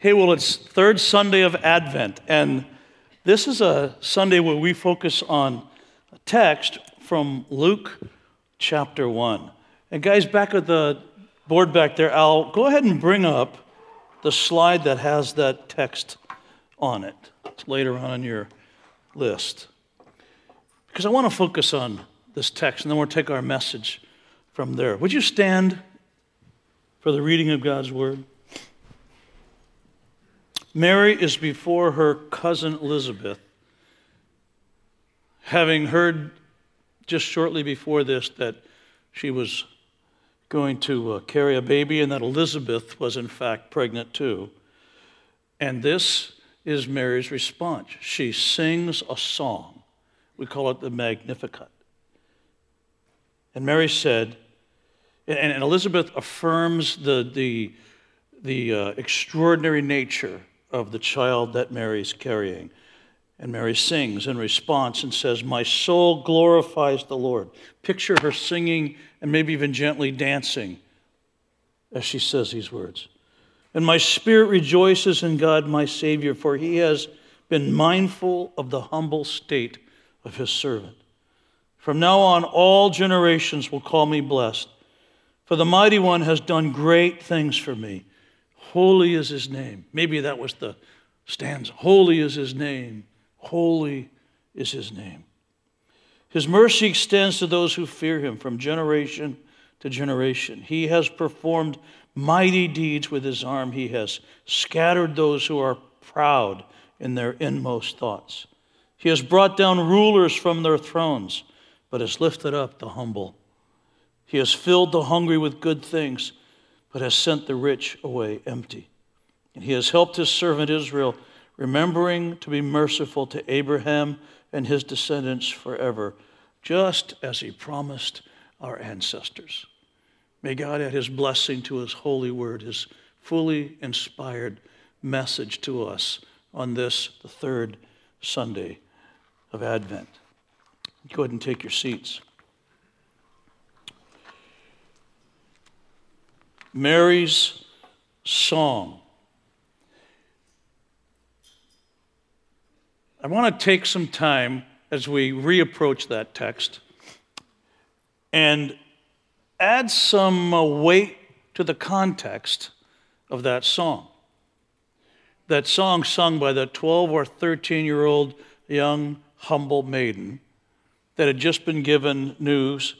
Hey, well, it's third Sunday of Advent, and this is a Sunday where we focus on a text from Luke chapter 1. And guys, back at the board back there, Al, go ahead and bring up the slide that has that text on it. It's later on in your list. Because I want to focus on this text, and then we'll take our message from there. Would you stand for the reading of God's word? Mary is before her cousin Elizabeth, having heard just shortly before this that she was going to uh, carry a baby and that Elizabeth was in fact pregnant too. And this is Mary's response. She sings a song. We call it the Magnificat. And Mary said, and, and Elizabeth affirms the, the, the uh, extraordinary nature of the child that Mary's carrying. And Mary sings in response and says, My soul glorifies the Lord. Picture her singing and maybe even gently dancing as she says these words. And my spirit rejoices in God, my Savior, for he has been mindful of the humble state of his servant. From now on, all generations will call me blessed, for the mighty one has done great things for me. Holy is his name. Maybe that was the stanza. Holy is his name. Holy is his name. His mercy extends to those who fear him from generation to generation. He has performed mighty deeds with his arm. He has scattered those who are proud in their inmost thoughts. He has brought down rulers from their thrones, but has lifted up the humble. He has filled the hungry with good things but has sent the rich away empty. And he has helped his servant Israel, remembering to be merciful to Abraham and his descendants forever, just as he promised our ancestors. May God add his blessing to his holy word, his fully inspired message to us on this, the third Sunday of Advent. Go ahead and take your seats. Mary's song. I want to take some time as we reapproach that text and add some uh, weight to the context of that song. That song sung by that 12 or 13 year old young, humble maiden that had just been given news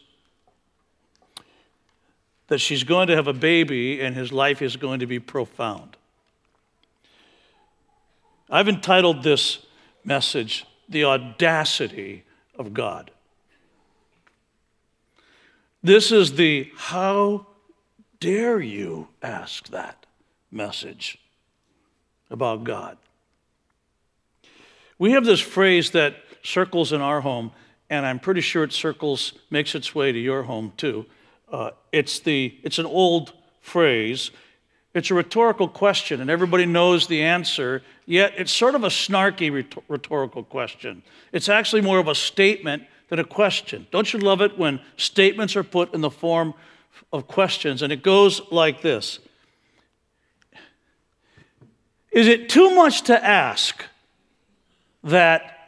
that she's going to have a baby and his life is going to be profound. I've entitled this message, The Audacity of God. This is the how dare you ask that message about God. We have this phrase that circles in our home, and I'm pretty sure it circles, makes its way to your home too. Uh, it's, the, it's an old phrase. It's a rhetorical question, and everybody knows the answer, yet it's sort of a snarky rhetorical question. It's actually more of a statement than a question. Don't you love it when statements are put in the form of questions? And it goes like this Is it too much to ask that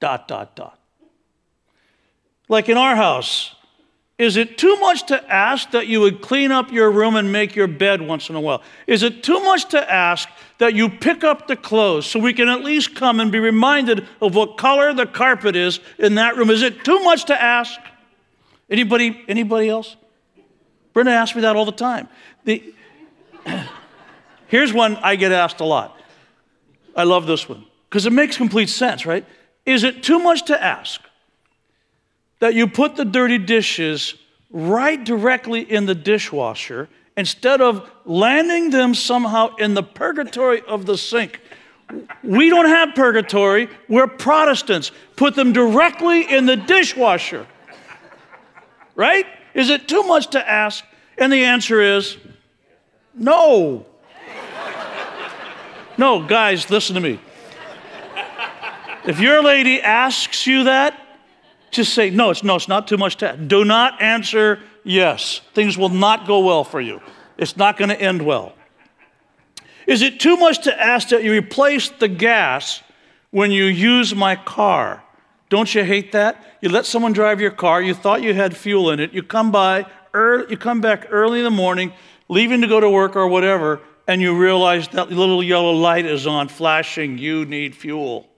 dot, dot, dot? Like in our house, is it too much to ask that you would clean up your room and make your bed once in a while? Is it too much to ask that you pick up the clothes so we can at least come and be reminded of what color the carpet is in that room? Is it too much to ask? Anybody, anybody else? Brenda asks me that all the time. The, here's one I get asked a lot. I love this one because it makes complete sense, right? Is it too much to ask that you put the dirty dishes right directly in the dishwasher instead of landing them somehow in the purgatory of the sink. We don't have purgatory, we're Protestants. Put them directly in the dishwasher. Right? Is it too much to ask? And the answer is no. No, guys, listen to me. If your lady asks you that, just say, no, it's no, it's not too much to Do not answer yes. Things will not go well for you. It's not going to end well. Is it too much to ask that you replace the gas when you use my car? Don't you hate that? You let someone drive your car, you thought you had fuel in it, you come by, early, you come back early in the morning, leaving to go to work or whatever, and you realize that little yellow light is on flashing, you need fuel.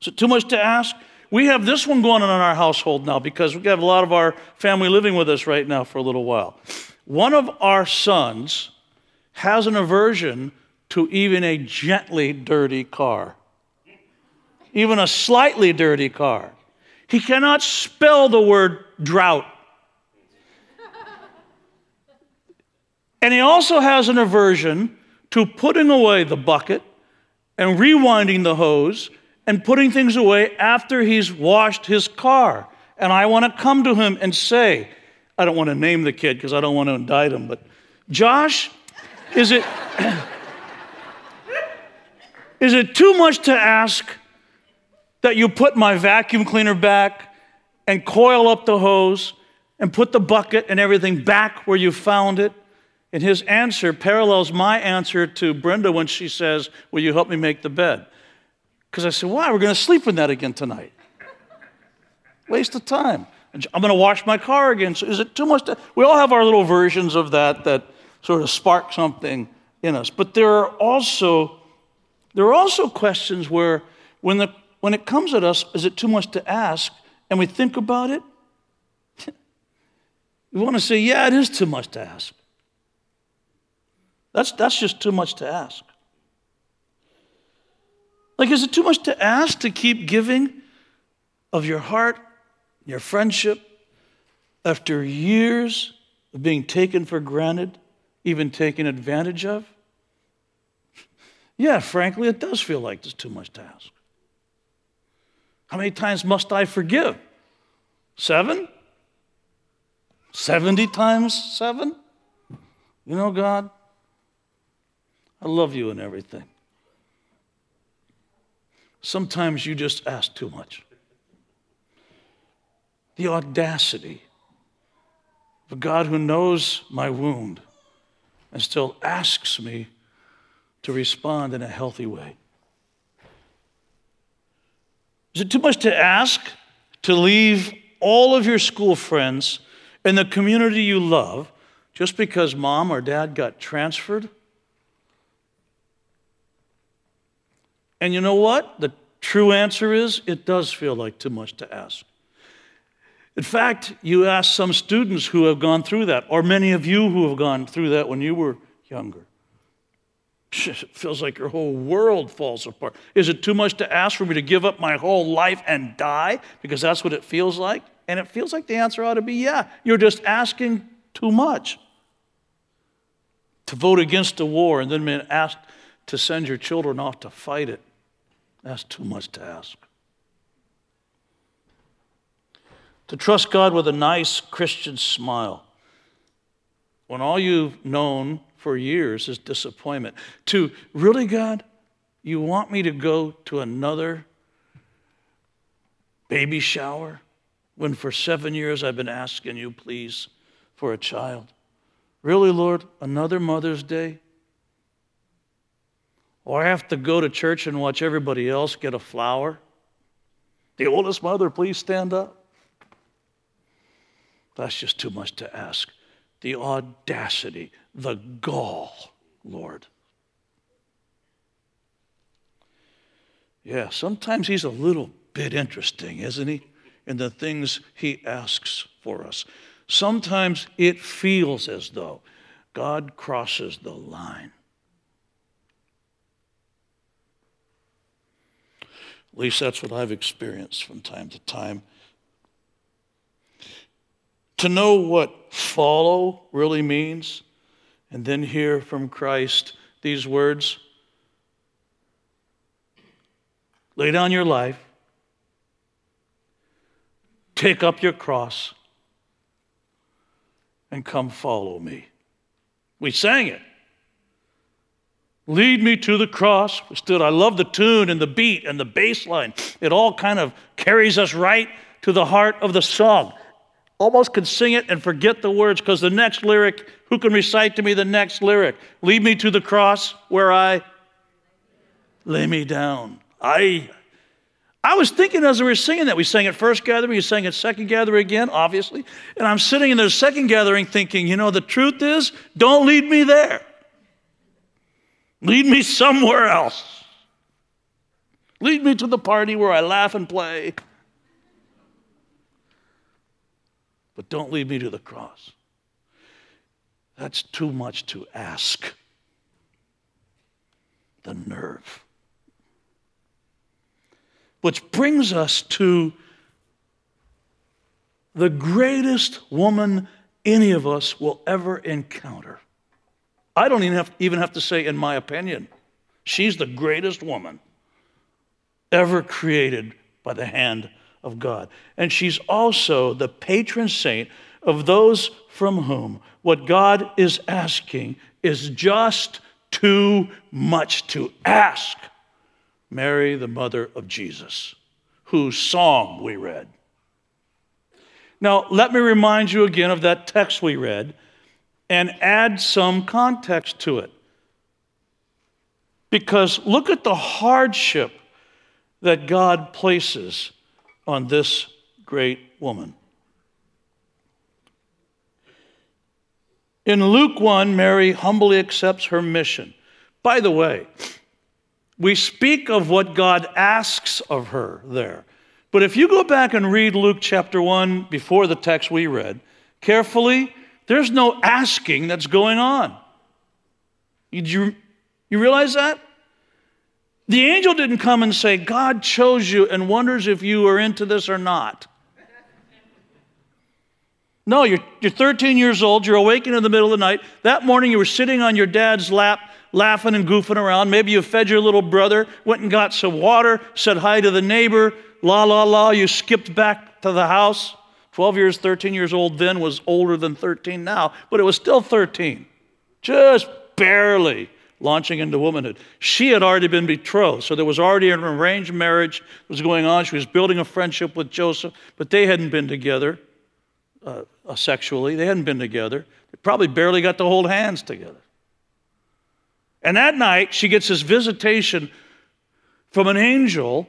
Is it too much to ask? We have this one going on in our household now because we have a lot of our family living with us right now for a little while. One of our sons has an aversion to even a gently dirty car, even a slightly dirty car. He cannot spell the word drought. And he also has an aversion to putting away the bucket and rewinding the hose and putting things away after he's washed his car. And I want to come to him and say, I don't want to name the kid because I don't want to indict him, but Josh, is it, is it too much to ask that you put my vacuum cleaner back and coil up the hose and put the bucket and everything back where you found it? And his answer parallels my answer to Brenda when she says, Will you help me make the bed? Because I said, Why? We're going to sleep in that again tonight. Waste of time. I'm going to wash my car again. So is it too much? To, we all have our little versions of that that sort of spark something in us. But there are also there are also questions where when the when it comes at us, is it too much to ask? And we think about it. we want to say, yeah, it is too much to ask. That's, that's just too much to ask. Like, is it too much to ask to keep giving of your heart, your friendship, after years of being taken for granted, even taken advantage of? Yeah, frankly, it does feel like there's too much to ask. How many times must I forgive? Seven? 70 times seven? You know, God, I love you and everything. Sometimes you just ask too much. The audacity of a God who knows my wound and still asks me to respond in a healthy way. Is it too much to ask to leave all of your school friends and the community you love just because mom or dad got transferred? And you know what? The true answer is it does feel like too much to ask. In fact, you ask some students who have gone through that, or many of you who have gone through that when you were younger. It feels like your whole world falls apart. Is it too much to ask for me to give up my whole life and die? Because that's what it feels like. And it feels like the answer ought to be yeah. You're just asking too much. To vote against a war and then being asked to send your children off to fight it. That's too much to ask. To trust God with a nice Christian smile when all you've known for years is disappointment. To really, God, you want me to go to another baby shower when for seven years I've been asking you, please, for a child? Really, Lord, another Mother's Day? Or I have to go to church and watch everybody else get a flower? The oldest mother, please stand up. That's just too much to ask. The audacity, the gall, Lord. Yeah, sometimes he's a little bit interesting, isn't he? In the things he asks for us. Sometimes it feels as though God crosses the line. At least that's what I've experienced from time to time. To know what follow really means, and then hear from Christ these words lay down your life, take up your cross, and come follow me. We sang it. Lead me to the cross. We stood. I love the tune and the beat and the bass line. It all kind of carries us right to the heart of the song. almost can sing it and forget the words because the next lyric, who can recite to me the next lyric? Lead me to the cross where I lay me down. I I was thinking as we were singing that, we sang at first gathering, we sang at second gathering again, obviously. And I'm sitting in the second gathering thinking, you know, the truth is, don't lead me there. Lead me somewhere else. Lead me to the party where I laugh and play. But don't lead me to the cross. That's too much to ask. The nerve. Which brings us to the greatest woman any of us will ever encounter. I don't even have, even have to say, in my opinion, she's the greatest woman ever created by the hand of God. And she's also the patron saint of those from whom what God is asking is just too much to ask. Mary, the mother of Jesus, whose song we read. Now, let me remind you again of that text we read and add some context to it. Because look at the hardship that God places on this great woman. In Luke 1, Mary humbly accepts her mission. By the way, we speak of what God asks of her there. But if you go back and read Luke chapter 1 before the text we read, carefully, there's no asking that's going on. You, you realize that? The angel didn't come and say, God chose you and wonders if you are into this or not. No, you're, you're 13 years old, you're awakened in the middle of the night. That morning you were sitting on your dad's lap, laughing and goofing around. Maybe you fed your little brother, went and got some water, said hi to the neighbor, la, la, la. You skipped back to the house. 12 years, 13 years old then was older than 13 now, but it was still 13. Just barely launching into womanhood. She had already been betrothed, so there was already an arranged marriage that was going on. She was building a friendship with Joseph, but they hadn't been together uh, uh, sexually. They hadn't been together. They probably barely got to hold hands together. And that night, she gets this visitation from an angel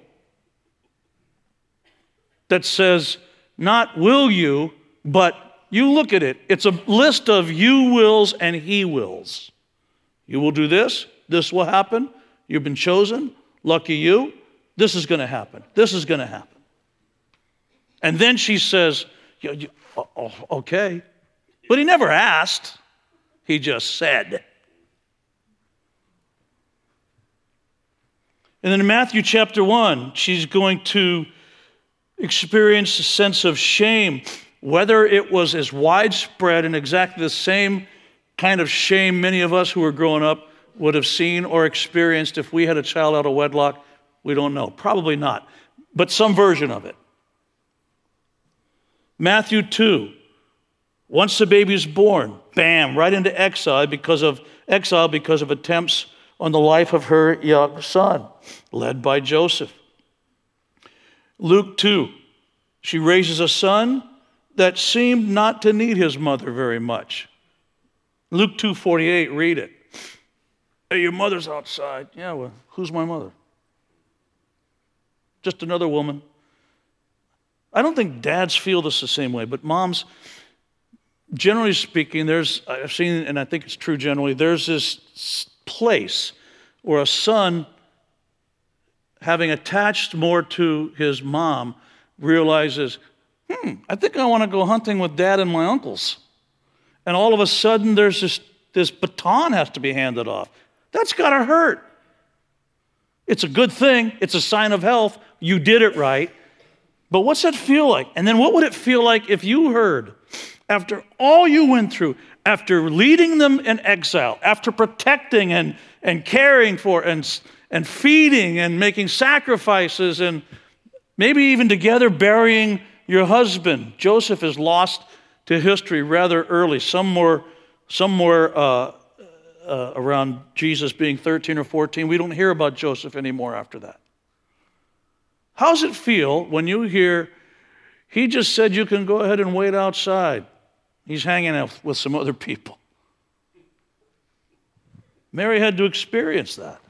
that says, Not will you, but you look at it. It's a list of you wills and he wills. You will do this, this will happen. You've been chosen. Lucky you. This is going to happen. This is going to happen. And then she says, oh, oh, Okay. But he never asked, he just said. And then in Matthew chapter 1, she's going to experience a sense of shame, whether it was as widespread and exactly the same kind of shame many of us who were growing up would have seen or experienced if we had a child out of wedlock, we don't know. Probably not, but some version of it. Matthew 2, once the baby is born, bam, right into exile because of exile because of attempts on the life of her young son, led by Joseph. Luke 2, she raises a son that seemed not to need his mother very much. Luke 2:48, read it. Hey, your mother's outside. Yeah, well, who's my mother? Just another woman. I don't think dads feel this the same way, but moms, generally speaking, there's, I've seen, and I think it's true generally, there's this place where a son, having attached more to his mom, realizes, hmm, I think I want to go hunting with dad and my uncles and all of a sudden there's this, this baton has to be handed off. That's got to hurt. It's a good thing, it's a sign of health. You did it right. But what's that feel like? And then what would it feel like if you heard, after all you went through, after leading them in exile, after protecting and, and caring for and, and feeding and making sacrifices and maybe even together burying your husband? Joseph is lost to history rather early, somewhere, somewhere uh, uh, around Jesus being 13 or 14. We don't hear about Joseph anymore after that. How does it feel when you hear He just said you can go ahead and wait outside. He's hanging out with some other people. Mary had to experience that.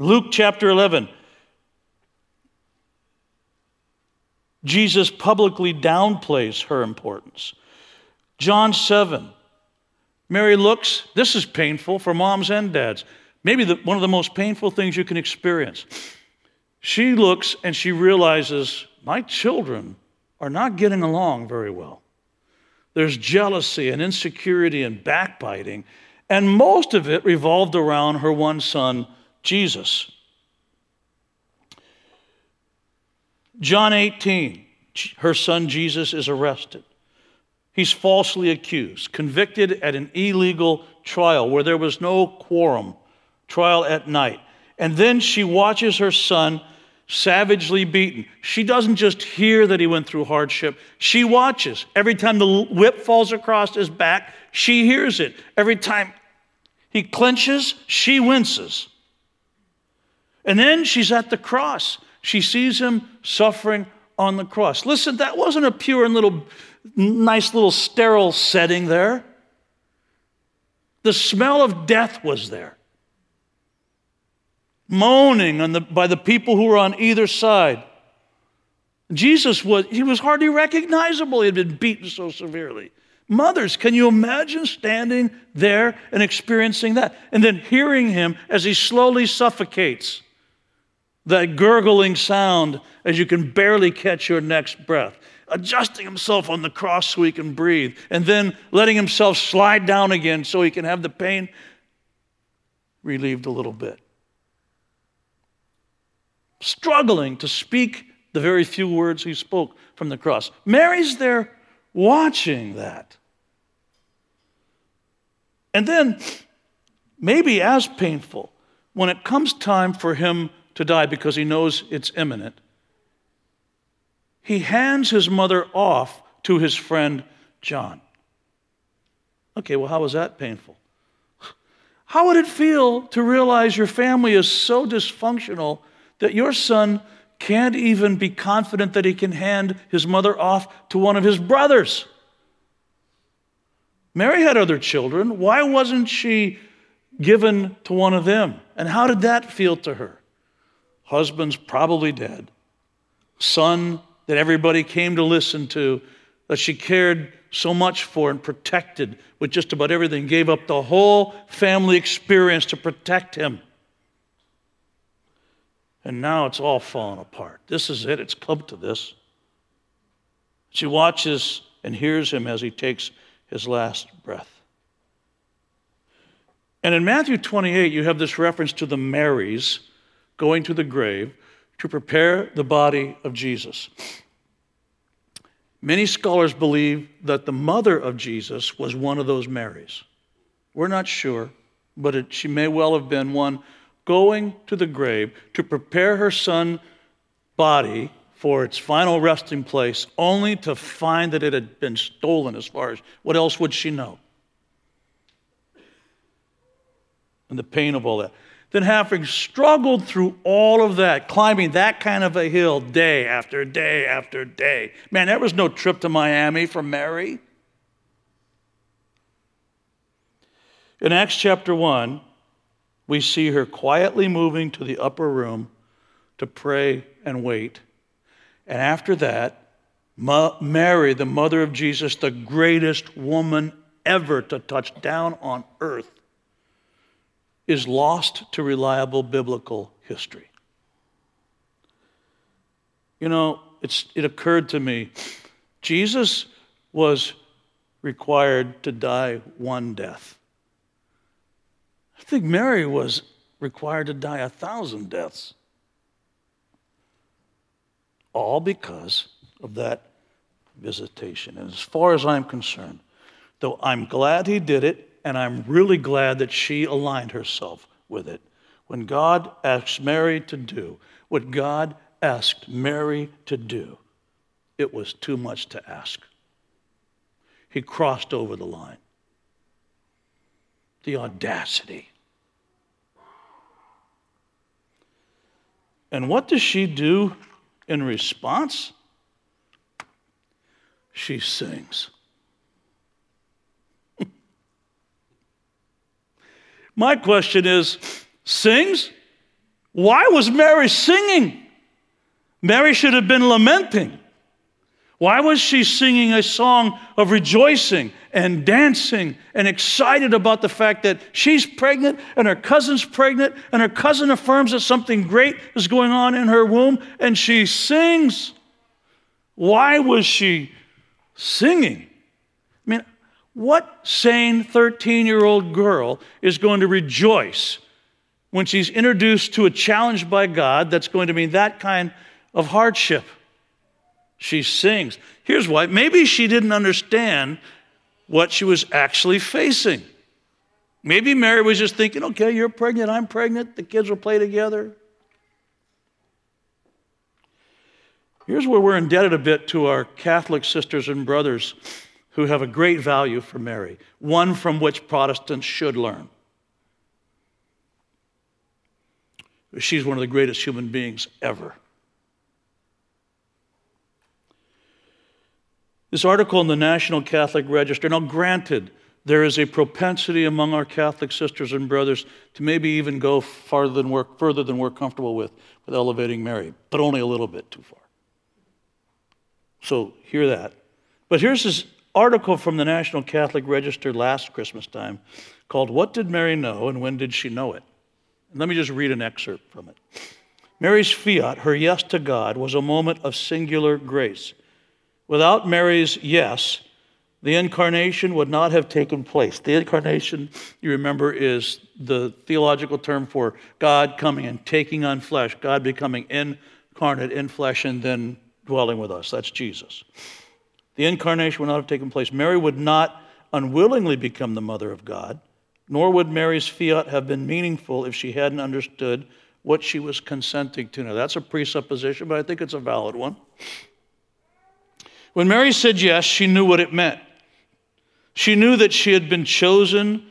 Luke chapter 11. Jesus publicly downplays her importance. John 7. Mary looks, this is painful for moms and dads. Maybe the, one of the most painful things you can experience. She looks and she realizes, my children are not getting along very well. There's jealousy and insecurity and backbiting, and most of it revolved around her one son, Jesus. John 18, her son Jesus is arrested. He's falsely accused, convicted at an illegal trial where there was no quorum, trial at night. And then she watches her son savagely beaten. She doesn't just hear that he went through hardship, she watches. Every time the whip falls across his back, she hears it. Every time he clenches, she winces. And then she's at the cross. She sees him suffering on the cross. Listen, that wasn't a pure and little nice little sterile setting there. The smell of death was there moaning the, by the people who were on either side. Jesus was, he was hardly recognizable. He had been beaten so severely. Mothers, can you imagine standing there and experiencing that? And then hearing him as he slowly suffocates, that gurgling sound as you can barely catch your next breath, adjusting himself on the cross so he can breathe, and then letting himself slide down again so he can have the pain relieved a little bit struggling to speak the very few words he spoke from the cross. Mary's there watching that. And then, maybe as painful, when it comes time for him to die because he knows it's imminent, he hands his mother off to his friend John. Okay, well, how was that painful? How would it feel to realize your family is so dysfunctional that your son can't even be confident that he can hand his mother off to one of his brothers. Mary had other children. Why wasn't she given to one of them? And how did that feel to her? Husband's probably dead. Son that everybody came to listen to, that she cared so much for and protected with just about everything, gave up the whole family experience to protect him. And now it's all fallen apart. This is it, it's come to this. She watches and hears him as he takes his last breath. And in Matthew 28, you have this reference to the Marys going to the grave to prepare the body of Jesus. Many scholars believe that the mother of Jesus was one of those Marys. We're not sure, but it, she may well have been one going to the grave to prepare her son's body for its final resting place, only to find that it had been stolen as far as what else would she know? And the pain of all that. Then, having struggled through all of that, climbing that kind of a hill day after day after day, man, that was no trip to Miami for Mary. In Acts chapter 1, we see her quietly moving to the upper room to pray and wait. And after that, Mary, the mother of Jesus, the greatest woman ever to touch down on earth, is lost to reliable biblical history. You know, it's it occurred to me Jesus was required to die one death. I think Mary was required to die a thousand deaths. All because of that visitation. And as far as I'm concerned, though I'm glad he did it, and I'm really glad that she aligned herself with it. When God asked Mary to do what God asked Mary to do, it was too much to ask. He crossed over the line. The audacity. And what does she do in response, she sings. My question is sings? Why was Mary singing? Mary should have been lamenting. Why was she singing a song of rejoicing and dancing and excited about the fact that she's pregnant and her cousin's pregnant and her cousin affirms that something great is going on in her womb and she sings? Why was she singing? What sane 13 year old girl is going to rejoice when she's introduced to a challenge by God that's going to mean that kind of hardship? She sings. Here's why maybe she didn't understand what she was actually facing. Maybe Mary was just thinking, okay, you're pregnant, I'm pregnant, the kids will play together. Here's where we're indebted a bit to our Catholic sisters and brothers who have a great value for Mary, one from which Protestants should learn. She's one of the greatest human beings ever. This article in the National Catholic Register, now granted, there is a propensity among our Catholic sisters and brothers to maybe even go farther than we're, further than we're comfortable with, with elevating Mary, but only a little bit too far. So hear that. But here's this article from the National Catholic Register last Christmas time called What Did Mary Know and When Did She Know It? And let me just read an excerpt from it. Mary's fiat, her yes to God, was a moment of singular grace. Without Mary's yes, the incarnation would not have taken place. The incarnation, you remember, is the theological term for God coming and taking on flesh, God becoming incarnate in flesh and then dwelling with us. That's Jesus. The incarnation would not have taken place. Mary would not unwillingly become the mother of God, nor would Mary's fiat have been meaningful if she hadn't understood what she was consenting to. Now, that's a presupposition, but I think it's a valid one. When Mary said yes, she knew what it meant. She knew that she had been chosen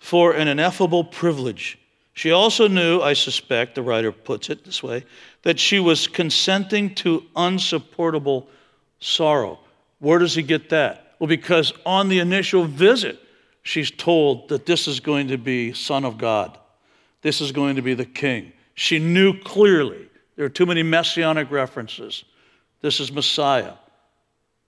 for an ineffable privilege. She also knew, I suspect, the writer puts it this way, that she was consenting to unsupportable sorrow. Where does he get that? Well, because on the initial visit, she's told that this is going to be Son of God, this is going to be the King. She knew clearly. There are too many messianic references. This is Messiah.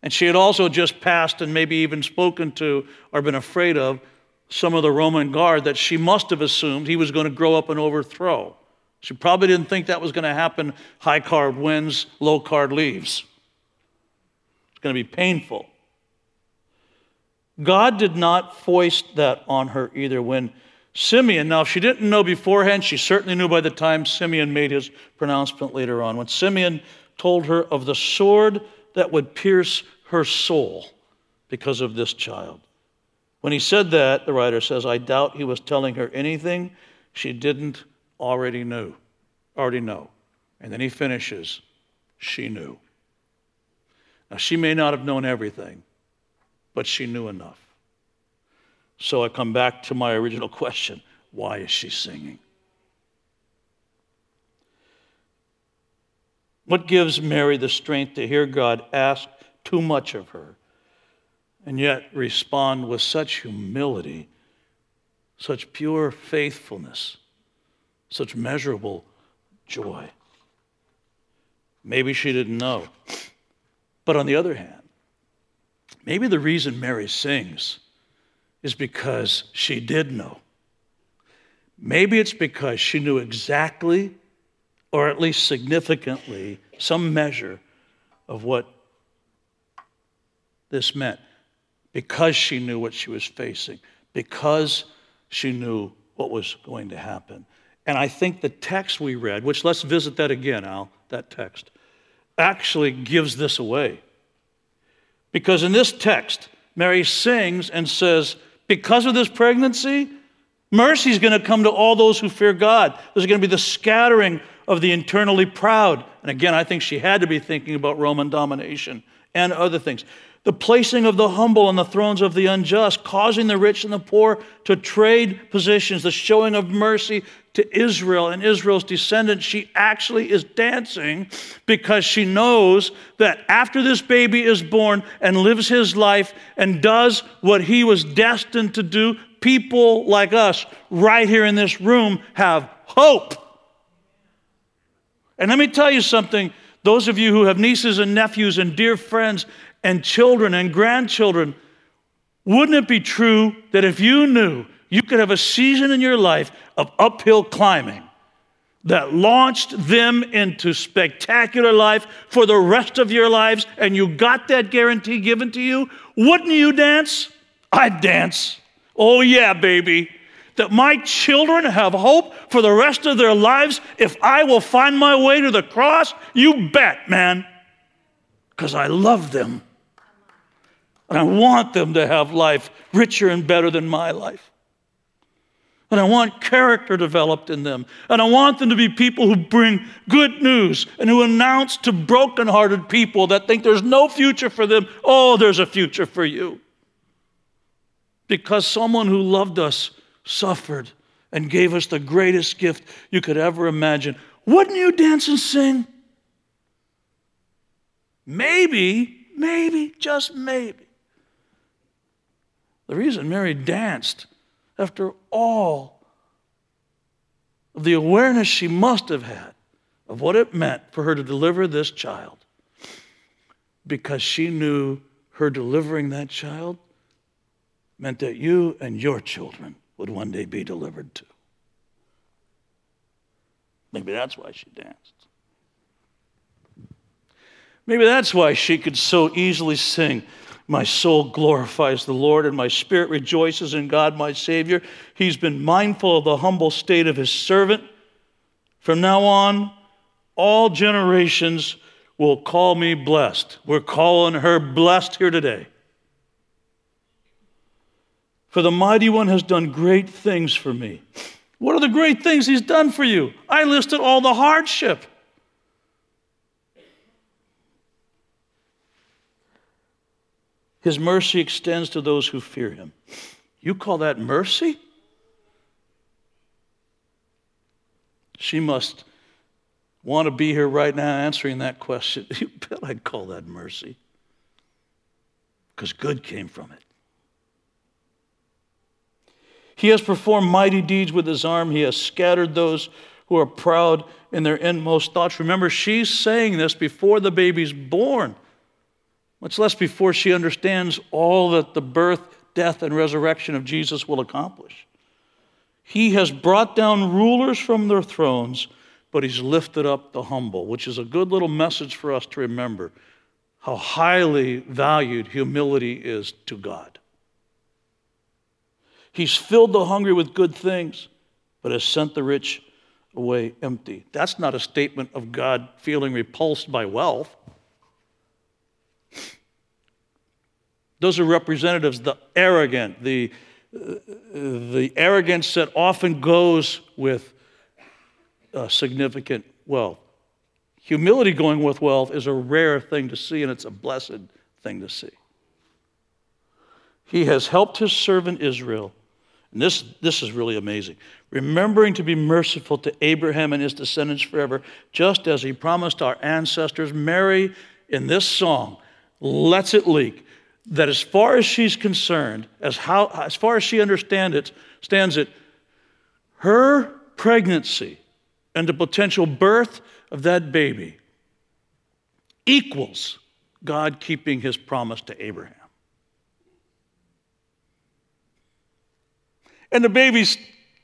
And she had also just passed and maybe even spoken to or been afraid of some of the Roman guard that she must have assumed he was going to grow up and overthrow. She probably didn't think that was going to happen. High card wins, low card leaves. It's going to be painful. God did not foist that on her either. When Simeon, now if she didn't know beforehand, she certainly knew by the time Simeon made his pronouncement later on. When Simeon told her of the sword that would pierce her soul because of this child. When he said that, the writer says, I doubt he was telling her anything she didn't already know, already know. And then he finishes, she knew. Now she may not have known everything, but she knew enough. So I come back to my original question why is she singing? What gives Mary the strength to hear God ask too much of her, and yet respond with such humility, such pure faithfulness, such measurable joy. Maybe she didn't know. But on the other hand, maybe the reason Mary sings is because she did know. Maybe it's because she knew exactly, or at least significantly, some measure of what this meant because she knew what she was facing, because she knew what was going to happen. And I think the text we read, which let's visit that again, Al, that text, actually gives this away. Because in this text, Mary sings and says, Because of this pregnancy, mercy is going to come to all those who fear God. There's going to be the scattering of the internally proud. And again, I think she had to be thinking about Roman domination and other things. the placing of the humble on the thrones of the unjust, causing the rich and the poor to trade positions, the showing of mercy to Israel and Israel's descendants. She actually is dancing because she knows that after this baby is born and lives his life and does what he was destined to do, people like us right here in this room have hope. And let me tell you something. Those of you who have nieces and nephews and dear friends and children and grandchildren, wouldn't it be true that if you knew you could have a season in your life of uphill climbing that launched them into spectacular life for the rest of your lives and you got that guarantee given to you? Wouldn't you dance? I'd dance. Oh, yeah, baby. That my children have hope for the rest of their lives if I will find my way to the cross? You bet, man. Because I love them. And I want them to have life richer and better than my life. And I want character developed in them. And I want them to be people who bring good news and who announce to brokenhearted people that think there's no future for them, oh, there's a future for you. Because someone who loved us suffered and gave us the greatest gift you could ever imagine. Wouldn't you dance and sing? Maybe, maybe, just maybe the reason Mary danced after all of the awareness she must have had of what it meant for her to deliver this child, because she knew her delivering that child meant that you and your children would one day be delivered too. Maybe that's why she danced. Maybe that's why she could so easily sing. My soul glorifies the Lord, and my spirit rejoices in God, my Savior. He's been mindful of the humble state of his servant. From now on, all generations will call me blessed. We're calling her blessed here today. For the mighty one has done great things for me. What are the great things he's done for you? I listed all the hardship. His mercy extends to those who fear him. You call that mercy? She must want to be here right now answering that question. You bet I'd call that mercy. Because good came from it. He has performed mighty deeds with his arm. He has scattered those who are proud in their inmost thoughts. Remember, she's saying this before the baby's born much less before she understands all that the birth, death, and resurrection of Jesus will accomplish. He has brought down rulers from their thrones, but he's lifted up the humble, which is a good little message for us to remember how highly valued humility is to God. He's filled the hungry with good things, but has sent the rich away empty. That's not a statement of God feeling repulsed by wealth. Those are representatives, the arrogant, the, the arrogance that often goes with uh, significant wealth. Humility going with wealth is a rare thing to see, and it's a blessed thing to see. He has helped his servant Israel. And this, this is really amazing. Remembering to be merciful to Abraham and his descendants forever, just as he promised our ancestors. Mary, in this song, lets it leak that as far as she's concerned, as, how, as far as she understands it, stands it, her pregnancy and the potential birth of that baby equals God keeping his promise to Abraham. And the baby's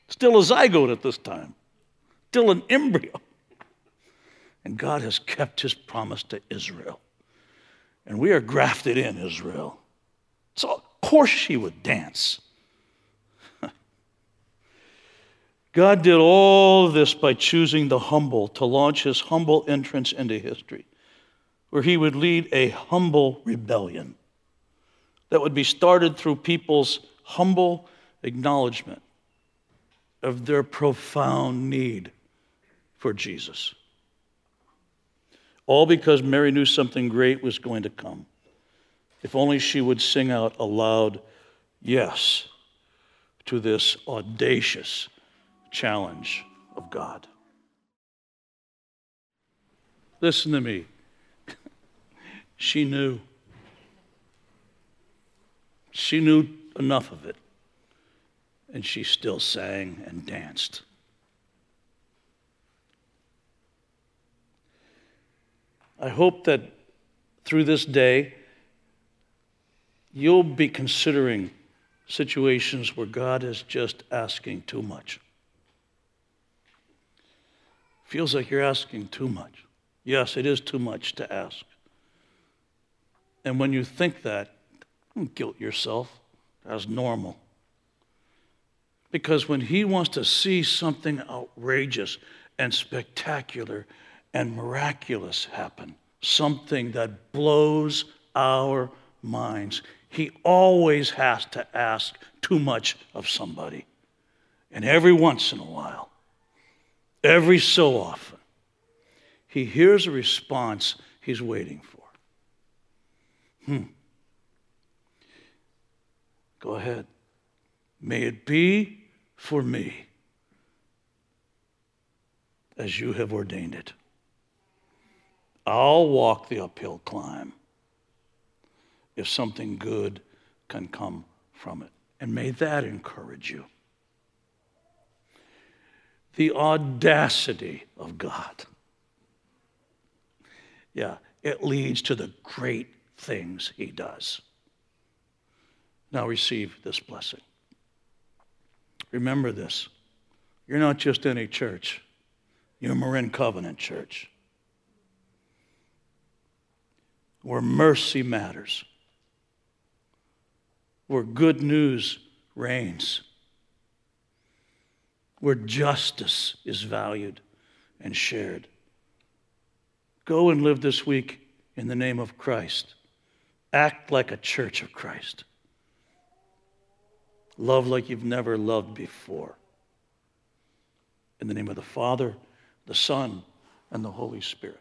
still a zygote at this time, still an embryo. And God has kept his promise to Israel. And we are grafted in Israel. So, of course, she would dance. God did all this by choosing the humble to launch his humble entrance into history, where he would lead a humble rebellion that would be started through people's humble acknowledgement of their profound need for Jesus. All because Mary knew something great was going to come. If only she would sing out a loud yes to this audacious challenge of God. Listen to me. she knew. She knew enough of it. And she still sang and danced. I hope that through this day, you'll be considering situations where God is just asking too much. Feels like you're asking too much. Yes, it is too much to ask. And when you think that, don't guilt yourself as normal. Because when He wants to see something outrageous and spectacular and miraculous happen, something that blows our minds, He always has to ask too much of somebody. And every once in a while, every so often, he hears a response he's waiting for. Hmm. Go ahead. May it be for me as you have ordained it. I'll walk the uphill climb if something good can come from it. And may that encourage you. The audacity of God. Yeah, it leads to the great things he does. Now receive this blessing. Remember this you're not just any church, you're Marin Covenant Church, where mercy matters, where good news reigns, where justice is valued and shared. Go and live this week in the name of Christ. Act like a church of Christ. Love like you've never loved before. In the name of the Father, the Son, and the Holy Spirit.